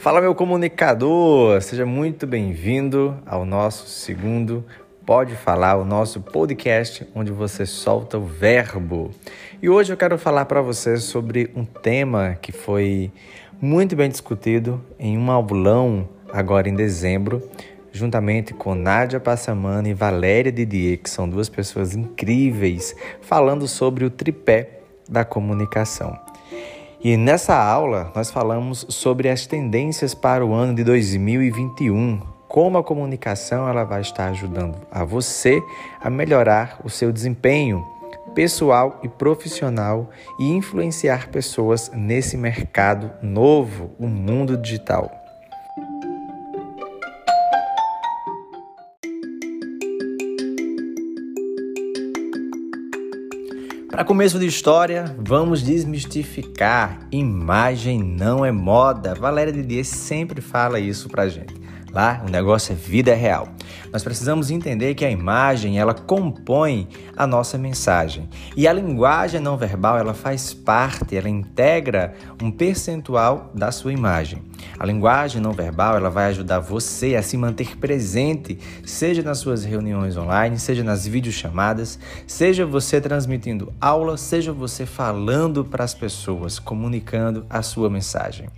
Fala, meu comunicador! Seja muito bem-vindo ao nosso segundo Pode Falar, o nosso podcast onde você solta o verbo. E hoje eu quero falar para você sobre um tema que foi muito bem discutido em um aulão agora em dezembro, juntamente com Nádia Passamana e Valéria Didier, que são duas pessoas incríveis, falando sobre o tripé da comunicação. E nessa aula nós falamos sobre as tendências para o ano de 2021, como a comunicação ela vai estar ajudando a você a melhorar o seu desempenho pessoal e profissional e influenciar pessoas nesse mercado novo, o mundo digital. Para começo de história, vamos desmistificar. Imagem não é moda. Valéria Didier sempre fala isso pra gente. Lá, o negócio é vida real. Nós precisamos entender que a imagem, ela compõe a nossa mensagem. E a linguagem não verbal, ela faz parte, ela integra um percentual da sua imagem. A linguagem não verbal, ela vai ajudar você a se manter presente, seja nas suas reuniões online, seja nas videochamadas, seja você transmitindo aula, seja você falando para as pessoas, comunicando a sua mensagem.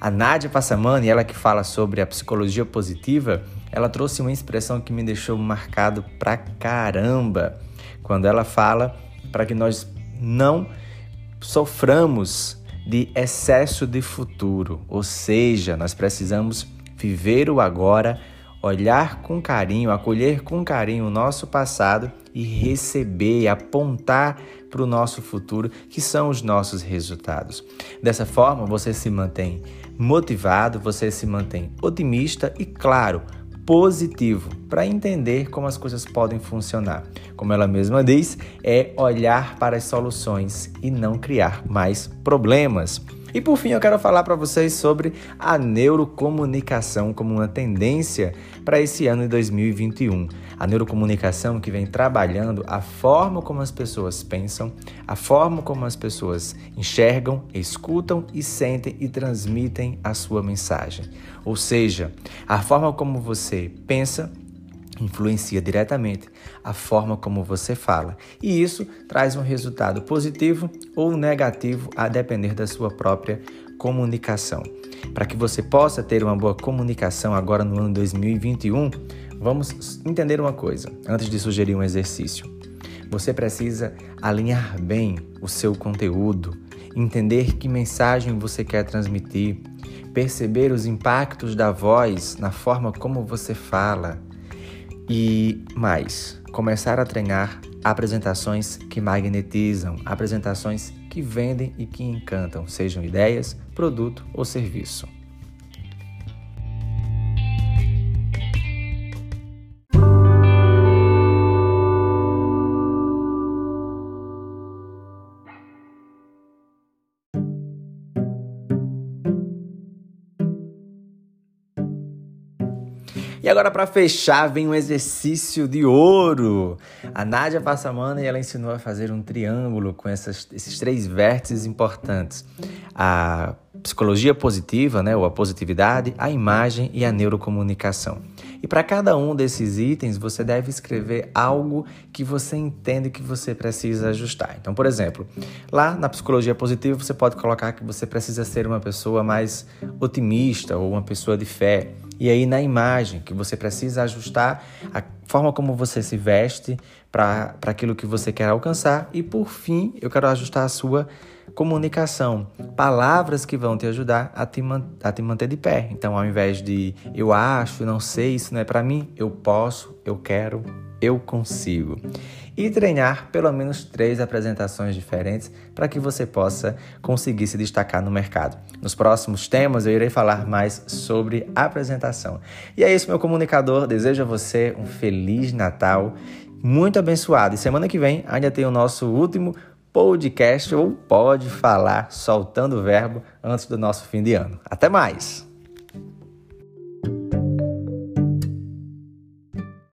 A Nádia Passamani, ela que fala sobre a psicologia positiva, ela trouxe uma expressão que me deixou marcado pra caramba, quando ela fala para que nós não soframos de excesso de futuro, ou seja, nós precisamos viver o agora, olhar com carinho, acolher com carinho o nosso passado e receber, apontar para o nosso futuro, que são os nossos resultados. Dessa forma, você se mantém motivado, você se mantém otimista e, claro, positivo para entender como as coisas podem funcionar. Como ela mesma diz, é olhar para as soluções e não criar mais problemas. E por fim, eu quero falar para vocês sobre a neurocomunicação como uma tendência para esse ano de 2021. A neurocomunicação que vem trabalhando a forma como as pessoas pensam, a forma como as pessoas enxergam, escutam e sentem e transmitem a sua mensagem. Ou seja, a forma como você pensa, influencia diretamente a forma como você fala. E isso traz um resultado positivo ou negativo a depender da sua própria comunicação. Para que você possa ter uma boa comunicação agora no ano 2021, vamos entender uma coisa antes de sugerir um exercício. Você precisa alinhar bem o seu conteúdo, entender que mensagem você quer transmitir, perceber os impactos da voz na forma como você fala e mais, começar a treinar apresentações que magnetizam, apresentações que vendem e que encantam, sejam ideias, produto ou serviço. E agora, para fechar, vem um exercício de ouro. A Nádia Passamana ela ensinou a fazer um triângulo com essas, esses três vértices importantes: a psicologia positiva, né, ou a positividade, a imagem e a neurocomunicação. E para cada um desses itens, você deve escrever algo que você entende que você precisa ajustar. Então, por exemplo, lá na psicologia positiva, você pode colocar que você precisa ser uma pessoa mais otimista ou uma pessoa de fé. E aí na imagem, que você precisa ajustar a forma como você se veste para aquilo que você quer alcançar. E por fim, eu quero ajustar a sua comunicação, palavras que vão te ajudar a te, a te manter de pé. Então, ao invés de eu acho, não sei, isso não é para mim, eu posso, eu quero, eu consigo. E treinar pelo menos três apresentações diferentes para que você possa conseguir se destacar no mercado. Nos próximos temas eu irei falar mais sobre apresentação. E é isso, meu comunicador. Desejo a você um feliz Natal, muito abençoado. E semana que vem ainda tem o nosso último podcast ou pode falar soltando o verbo antes do nosso fim de ano. Até mais!